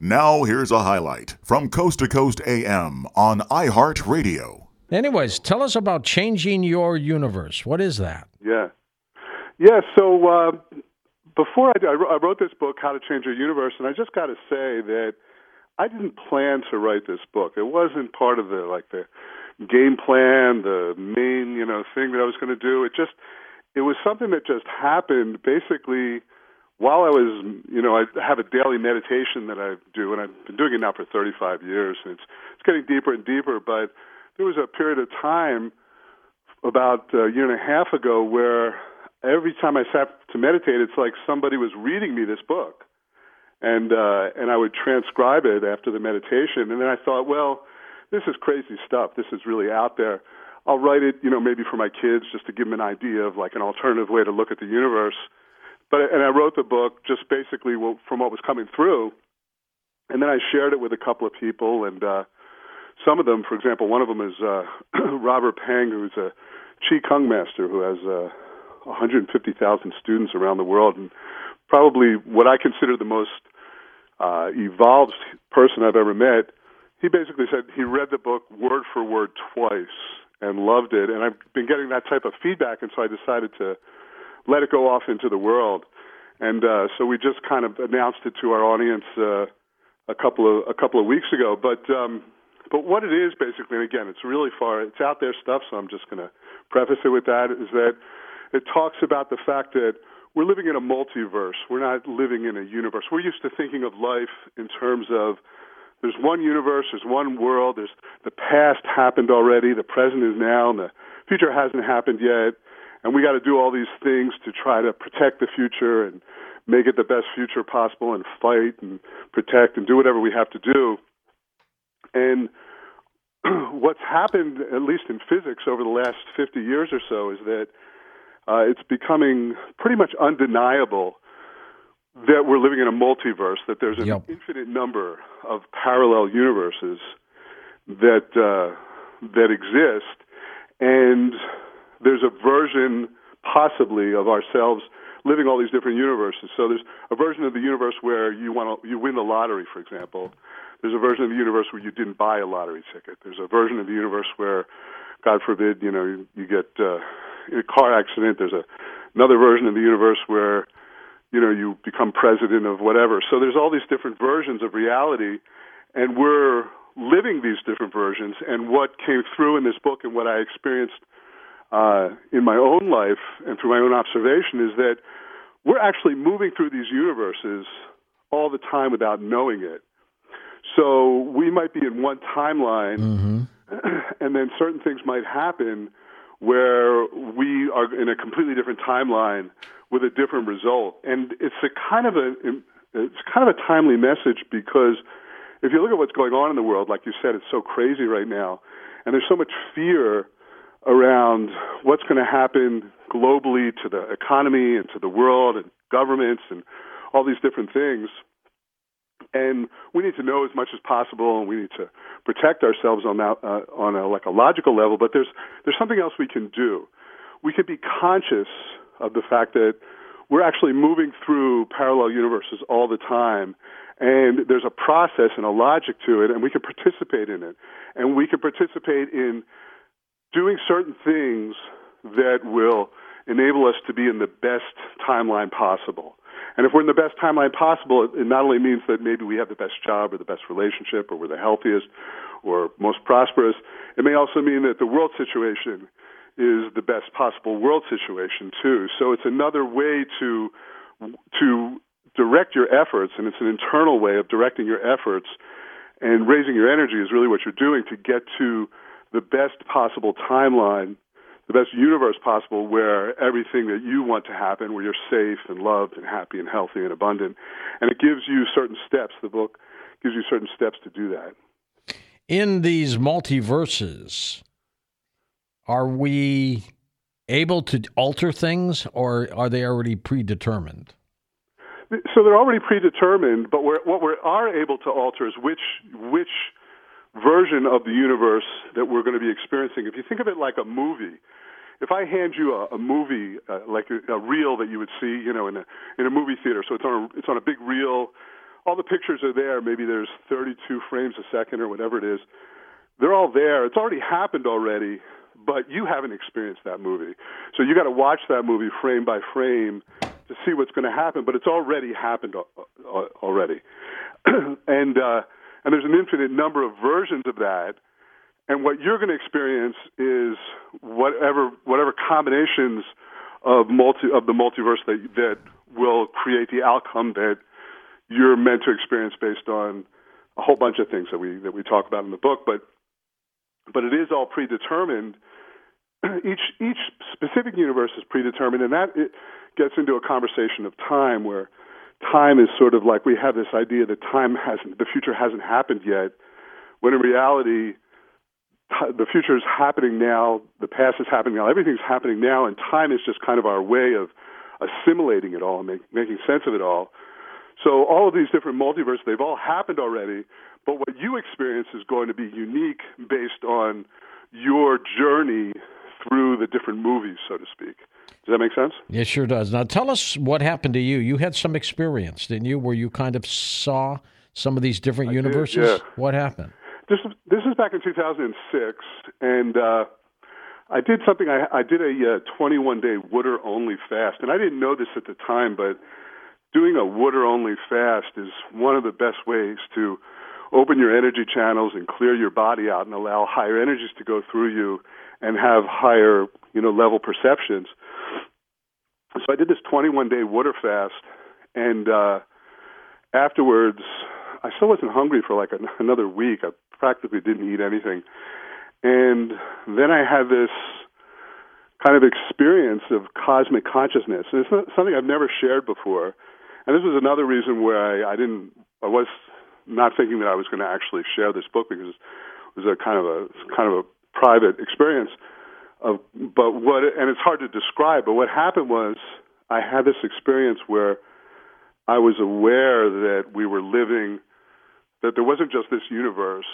Now, here's a highlight from Coast to Coast AM on iHeartRadio. Anyways, tell us about changing your universe. What is that? Yeah. Yeah, so uh, before I, I wrote this book, How to Change Your Universe, and I just got to say that I didn't plan to write this book. It wasn't part of the like the game plan, the main you know thing that I was going to do. It just it was something that just happened basically while I was you know I have a daily meditation that I do, and I've been doing it now for 35 years, and it's it's getting deeper and deeper. But there was a period of time about a year and a half ago where every time I sat to meditate, it's like somebody was reading me this book, and uh, and I would transcribe it after the meditation, and then I thought, well, this is crazy stuff. This is really out there. I'll write it, you know, maybe for my kids just to give them an idea of like an alternative way to look at the universe. But and I wrote the book just basically from what was coming through, and then I shared it with a couple of people, and uh, some of them, for example, one of them is uh, Robert Peng, who's a Chi Kung master who has uh, 150,000 students around the world, and probably what I consider the most uh, evolved person I've ever met. He basically said he read the book word for word twice and loved it, and I've been getting that type of feedback, and so I decided to let it go off into the world. And uh, so we just kind of announced it to our audience uh, a couple of a couple of weeks ago. But um, but what it is basically, and again, it's really far, it's out there stuff. So I'm just going to preface it with that: is that it talks about the fact that we're living in a multiverse. We're not living in a universe. We're used to thinking of life in terms of there's one universe, there's one world, there's the past happened already, the present is now, and the future hasn't happened yet. And we got to do all these things to try to protect the future and make it the best future possible and fight and protect and do whatever we have to do. And what's happened, at least in physics, over the last 50 years or so, is that uh, it's becoming pretty much undeniable that we're living in a multiverse, that there's an yep. infinite number of parallel universes that uh, that exist, and there's a version possibly of ourselves living all these different universes. So there's a version of the universe where you want to, you win the lottery, for example. There's a version of the universe where you didn't buy a lottery ticket. There's a version of the universe where, God forbid, you know, you, you get uh, in a car accident. There's a, another version of the universe where, you know, you become president of whatever. So there's all these different versions of reality, and we're living these different versions. And what came through in this book and what I experienced uh, in my own life and through my own observation is that we're actually moving through these universes all the time without knowing it. So we might be in one timeline, mm-hmm. and then certain things might happen where we are in a completely different timeline with a different result. And it's a kind of a it's kind of a timely message because if you look at what's going on in the world, like you said, it's so crazy right now, and there's so much fear around what's going to happen globally to the economy and to the world and governments and all these different things. And we need to know as much as possible, and we need to protect ourselves on that uh, on a like a logical level. But there's there's something else we can do. We can be conscious of the fact that we're actually moving through parallel universes all the time, and there's a process and a logic to it, and we can participate in it, and we can participate in doing certain things that will enable us to be in the best timeline possible. And if we're in the best timeline possible, it not only means that maybe we have the best job or the best relationship or we're the healthiest or most prosperous, it may also mean that the world situation is the best possible world situation too. So it's another way to to direct your efforts and it's an internal way of directing your efforts and raising your energy is really what you're doing to get to the best possible timeline the best universe possible where everything that you want to happen, where you're safe and loved and happy and healthy and abundant. And it gives you certain steps. The book gives you certain steps to do that. In these multiverses, are we able to alter things or are they already predetermined? So they're already predetermined, but we're, what we are able to alter is which which version of the universe that we're going to be experiencing. If you think of it like a movie, if I hand you a, a movie uh, like a, a reel that you would see, you know, in a in a movie theater, so it's on a it's on a big reel. all the pictures are there. Maybe there's 32 frames a second or whatever it is. They're all there. It's already happened already, but you haven't experienced that movie. So you got to watch that movie frame by frame to see what's going to happen. But it's already happened already, and uh, and there's an infinite number of versions of that. And what you're going to experience is whatever whatever combinations of multi of the multiverse that that will create the outcome that you're meant to experience based on a whole bunch of things that we that we talk about in the book. But but it is all predetermined. each each specific universe is predetermined, and that it gets into a conversation of time where time is sort of like we have this idea that time hasn't the future hasn't happened yet, when in reality the future is happening now, the past is happening now, everything's happening now, and time is just kind of our way of assimilating it all and make, making sense of it all. So all of these different multiverses, they've all happened already, but what you experience is going to be unique based on your journey through the different movies, so to speak. Does that make sense? It sure does. Now tell us what happened to you. You had some experience, didn't you, where you kind of saw some of these different I universes? Did, yeah. What happened? This this is back in 2006, and uh, I did something. I, I did a uh, 21 day water only fast, and I didn't know this at the time, but doing a water only fast is one of the best ways to open your energy channels and clear your body out and allow higher energies to go through you and have higher, you know, level perceptions. So I did this 21 day water fast, and uh, afterwards, I still wasn't hungry for like another week. I practically didn't eat anything, and then I had this kind of experience of cosmic consciousness. And it's something I've never shared before, and this was another reason where I, I didn't. I was not thinking that I was going to actually share this book because it was a kind of a kind of a private experience. Of, but what and it's hard to describe. But what happened was I had this experience where I was aware that we were living that there wasn't just this universe,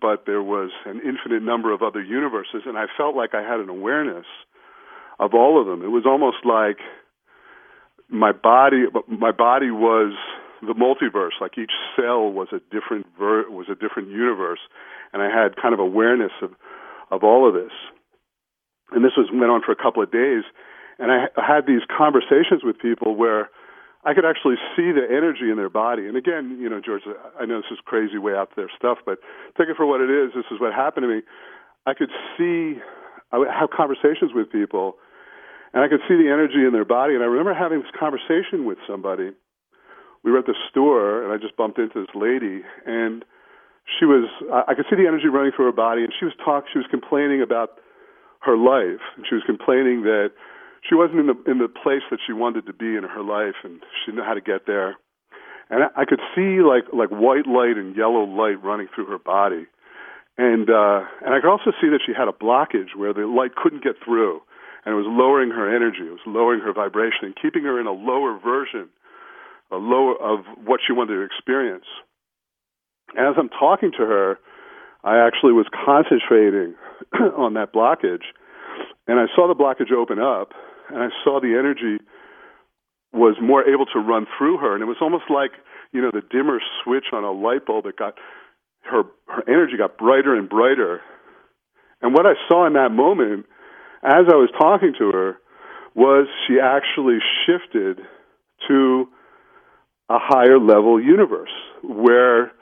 but there was an infinite number of other universes, and I felt like I had an awareness of all of them. It was almost like my body my body was the multiverse. Like each cell was a different ver- was a different universe, and I had kind of awareness of of all of this. And this was went on for a couple of days, and I, I had these conversations with people where I could actually see the energy in their body. And again, you know, George, I know this is crazy way out there stuff, but take it for what it is. This is what happened to me. I could see, I would have conversations with people, and I could see the energy in their body. And I remember having this conversation with somebody we were at the store, and I just bumped into this lady, and she was I could see the energy running through her body, and she was talk she was complaining about her life, and she was complaining that she wasn't in the in the place that she wanted to be in her life, and she didn't know how to get there. And I, I could see like like white light and yellow light running through her body, and uh, and I could also see that she had a blockage where the light couldn't get through, and it was lowering her energy, it was lowering her vibration, and keeping her in a lower version lower of what she wanted to experience. As I'm talking to her, I actually was concentrating on that blockage, and I saw the blockage open up, and I saw the energy was more able to run through her, and it was almost like you know the dimmer switch on a light bulb that got her her energy got brighter and brighter. And what I saw in that moment, as I was talking to her, was she actually shifted to a higher level universe where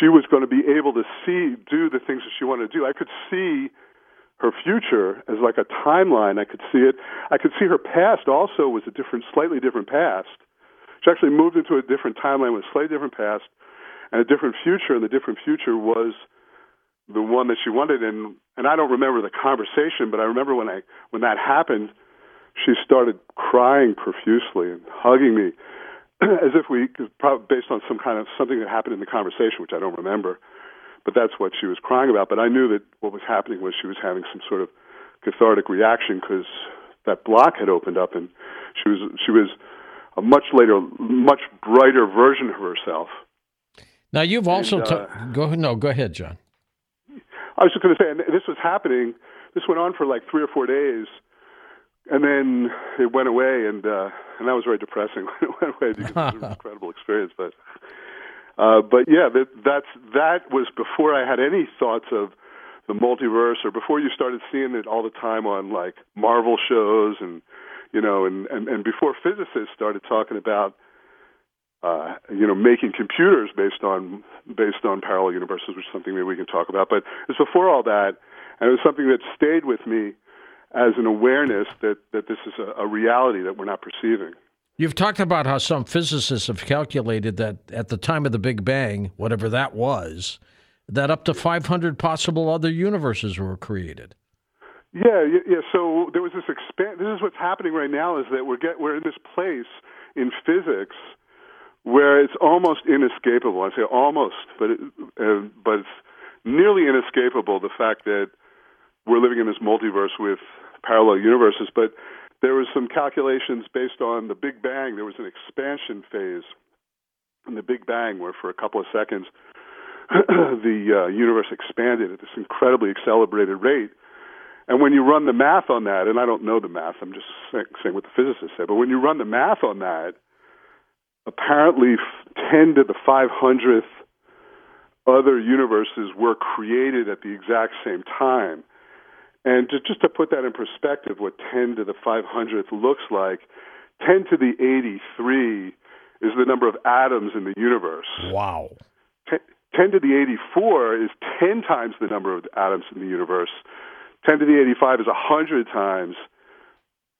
she was going to be able to see, do the things that she wanted to do. I could see her future as like a timeline. I could see it. I could see her past also was a different, slightly different past. She actually moved into a different timeline with a slightly different past and a different future, and the different future was the one that she wanted. And and I don't remember the conversation, but I remember when I when that happened, she started crying profusely and hugging me as if we, probably based on some kind of something that happened in the conversation, which I don't remember, but that's what she was crying about. But I knew that what was happening was she was having some sort of cathartic reaction because that block had opened up, and she was she was a much later, much brighter version of herself. Now you've also and, uh, ta- go no go ahead, Jon. I was just going to say, and this was happening. This went on for like three or four days, and then it went away, and uh, and that was very depressing when it went away because it was an incredible experience. But Uh, but yeah, that that's that was before I had any thoughts of the multiverse, or before you started seeing it all the time on like Marvel shows, and you know, and and, and before physicists started talking about uh, you know making computers based on based on parallel universes, which is something that we can talk about. But it's before all that, and it was something that stayed with me as an awareness that that this is a, a reality that we're not perceiving. You've talked about how some physicists have calculated that at the time of the Big Bang, whatever that was, that up to 500 possible other universes were created. Yeah, yeah. So there was this expand. This is what's happening right now: is that we're get we're in this place in physics where it's almost inescapable. I say almost, but it, uh, but it's nearly inescapable. The fact that we're living in this multiverse with parallel universes, but there was some calculations based on the Big Bang. There was an expansion phase in the Big Bang where, for a couple of seconds, the uh, universe expanded at this incredibly accelerated rate. And when you run the math on that, and I don't know the math, I'm just saying what the physicists say, but when you run the math on that, apparently 10 to the 500th other universes were created at the exact same time. And to, just to put that in perspective, what 10 to the 500th looks like, 10 to the 83 is the number of atoms in the universe. Wow. 10, 10 to the 84 is 10 times the number of atoms in the universe. 10 to the 85 is 100 times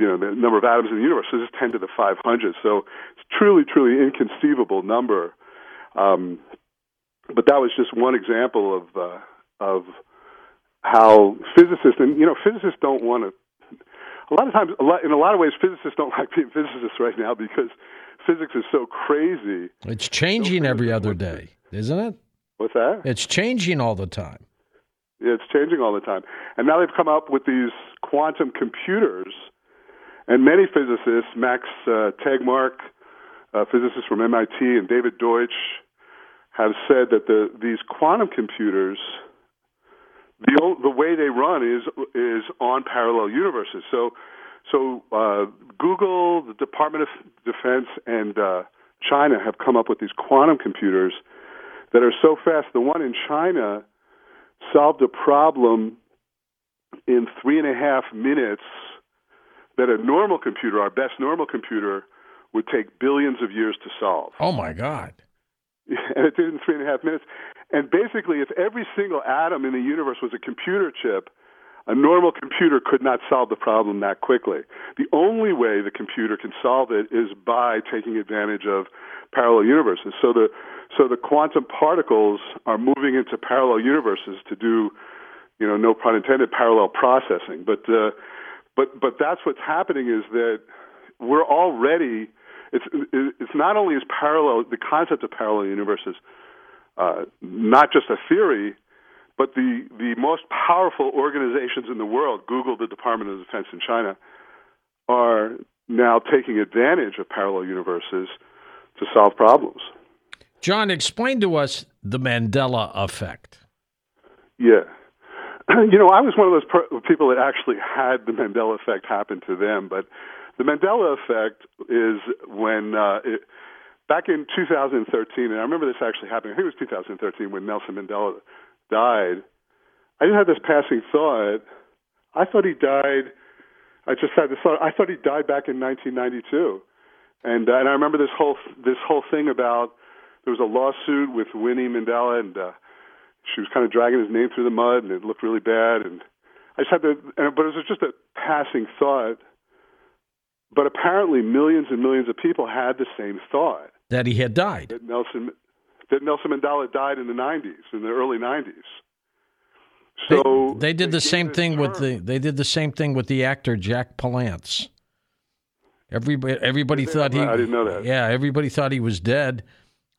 you know the number of atoms in the universe. So this is 10 to the 500. So it's truly, truly inconceivable number. Um, but that was just one example of uh, of how physicists and you know physicists don't want to. A lot of times, a lot, in a lot of ways, physicists don't like being physicists right now because physics is so crazy. It's changing every other day, isn't it? What's that? It's changing all the time. Yeah, it's changing all the time. And now they've come up with these quantum computers and many physicists, Max uh, Tegmark, a physicist from MIT, and David Deutsch, have said that the, these quantum computers, the, the way they run is is on parallel universes. So, so uh, Google, the Department of Defense, and uh, China have come up with these quantum computers that are so fast. The one in China solved a problem in three and a half minutes that a normal computer, our best normal computer, would take billions of years to solve. Oh my God! And it did in three and a half minutes. And basically, if every single atom in the universe was a computer chip, a normal computer could not solve the problem that quickly. The only way the computer can solve it is by taking advantage of parallel universes. So the so the quantum particles are moving into parallel universes to do, you know, no pun intended, parallel processing. But uh, but but that's what's happening is that we're already it's it's not only is parallel the concept of parallel universes uh, not just a theory, but the the most powerful organizations in the world, Google, the Department of Defense in China, are now taking advantage of parallel universes to solve problems. Jon, explain to us the Mandela effect. Yeah. you know, I was one of those per- people that actually had the Mandela effect happen to them. But the Mandela effect is when uh, it, back in 2013, and I remember this actually happening. I think it was 2013 when Nelson Mandela died. I just had this passing thought. I thought he died. I just had this thought. I thought he died back in 1992, and uh, and I remember this whole this whole thing about there was a lawsuit with Winnie Mandela and. Uh, she was kind of dragging his name through the mud, and it looked really bad. And I just had to, but it was just a passing thought. But apparently, millions and millions of people had the same thought that he had died. That Nelson, that Nelson Mandela died in the '90s, in the early '90s. So they, they did they the same thing term. with the. They did the same thing with the actor Jack Palance. Everybody, everybody thought he. I didn't know that. Yeah, everybody thought he was dead,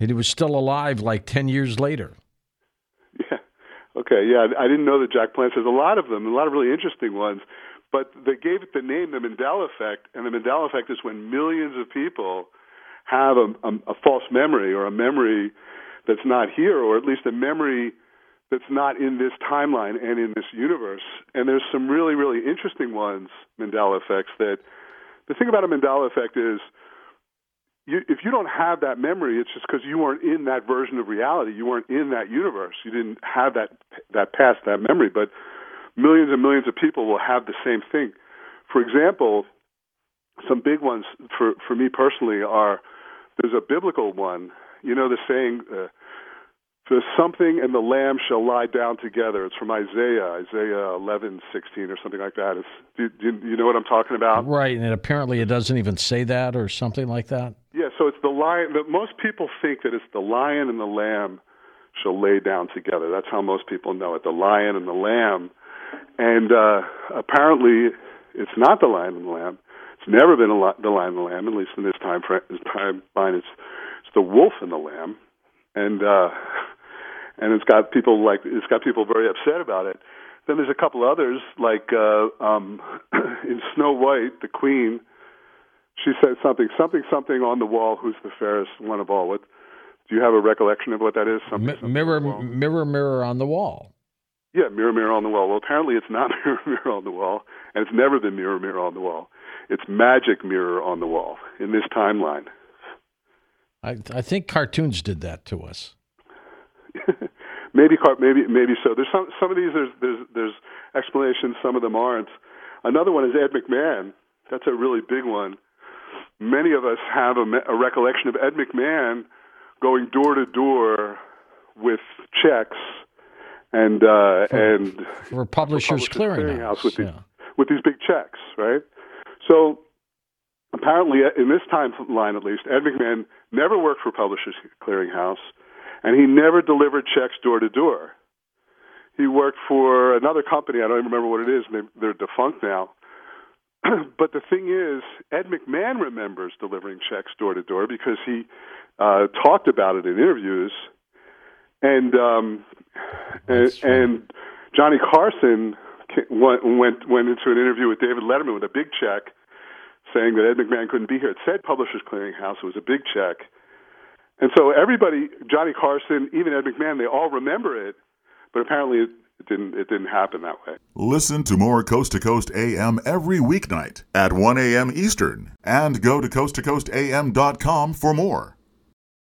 and he was still alive like ten years later. Yeah. Okay, yeah, I didn't know that Jack Palance. There's a lot of them, a lot of really interesting ones, but they gave it the name the Mandela effect, and the Mandela effect is when millions of people have a, a, a false memory or a memory that's not here, or at least a memory that's not in this timeline and in this universe. And there's some really, really interesting ones, Mandela effects. That the thing about a Mandela effect is you, if you don't have that memory, it's just because you weren't in that version of reality. You weren't in that universe. You didn't have that that past, that memory. But millions and millions of people will have the same thing. For example, some big ones for for me personally are there's a biblical one. You know the saying. Uh, the something and the lamb shall lie down together. It's from Isaiah, Isaiah eleven sixteen or something like that. It's, do, do you know what I'm talking about? Right, and apparently it doesn't even say that or something like that. Yeah, so it's the lion. Most people think that it's the lion and the lamb shall lay down together. That's how most people know it. The lion and the lamb, and uh, apparently it's not the lion and the lamb. It's never been a the lion and the lamb, at least in this time frame. This timeline, it's it's the wolf and the lamb, and uh, and it's got people like it's got people very upset about it. Then there's a couple others like uh, um, in Snow White, the Queen. She said something, something, something on the wall. Who's the fairest one of all? What do you have a recollection of what that is? Something, something mirror, mirror, mirror on the wall. Yeah, mirror, mirror on the wall. Well, apparently it's not mirror, mirror on the wall, and it's never been mirror, mirror on the wall. It's magic mirror on the wall in this timeline. I, I think cartoons did that to us. maybe maybe maybe so. There's some some of these there's there's there's explanations. Some of them aren't. Another one is Ed McMahon. That's a really big one. Many of us have a, a recollection of Ed McMahon going door to door with checks and uh, for, and for Publishers, for Publishers Clearinghouse, with, yeah. these, with these big checks, right? So apparently, in this timeline at least, Ed McMahon never worked for Publishers Clearinghouse and he never delivered checks door to door. He worked for another company. I don't even remember what it is. They're defunct now. but the thing is, Ed McMahon remembers delivering checks door to door because he uh, talked about it in interviews. And um, and, and Johnny Carson went, went went into an interview with David Letterman with a big check, saying that Ed McMahon couldn't be here. It said Publishers Clearinghouse. It was a big check, and so everybody, Johnny Carson, even Ed McMahon, they all remember it, but apparently it, it didn't. It didn't happen that way. Listen to more Coast to Coast AM every weeknight at 1 a.m. Eastern, and go to coasttocoastam.com for more.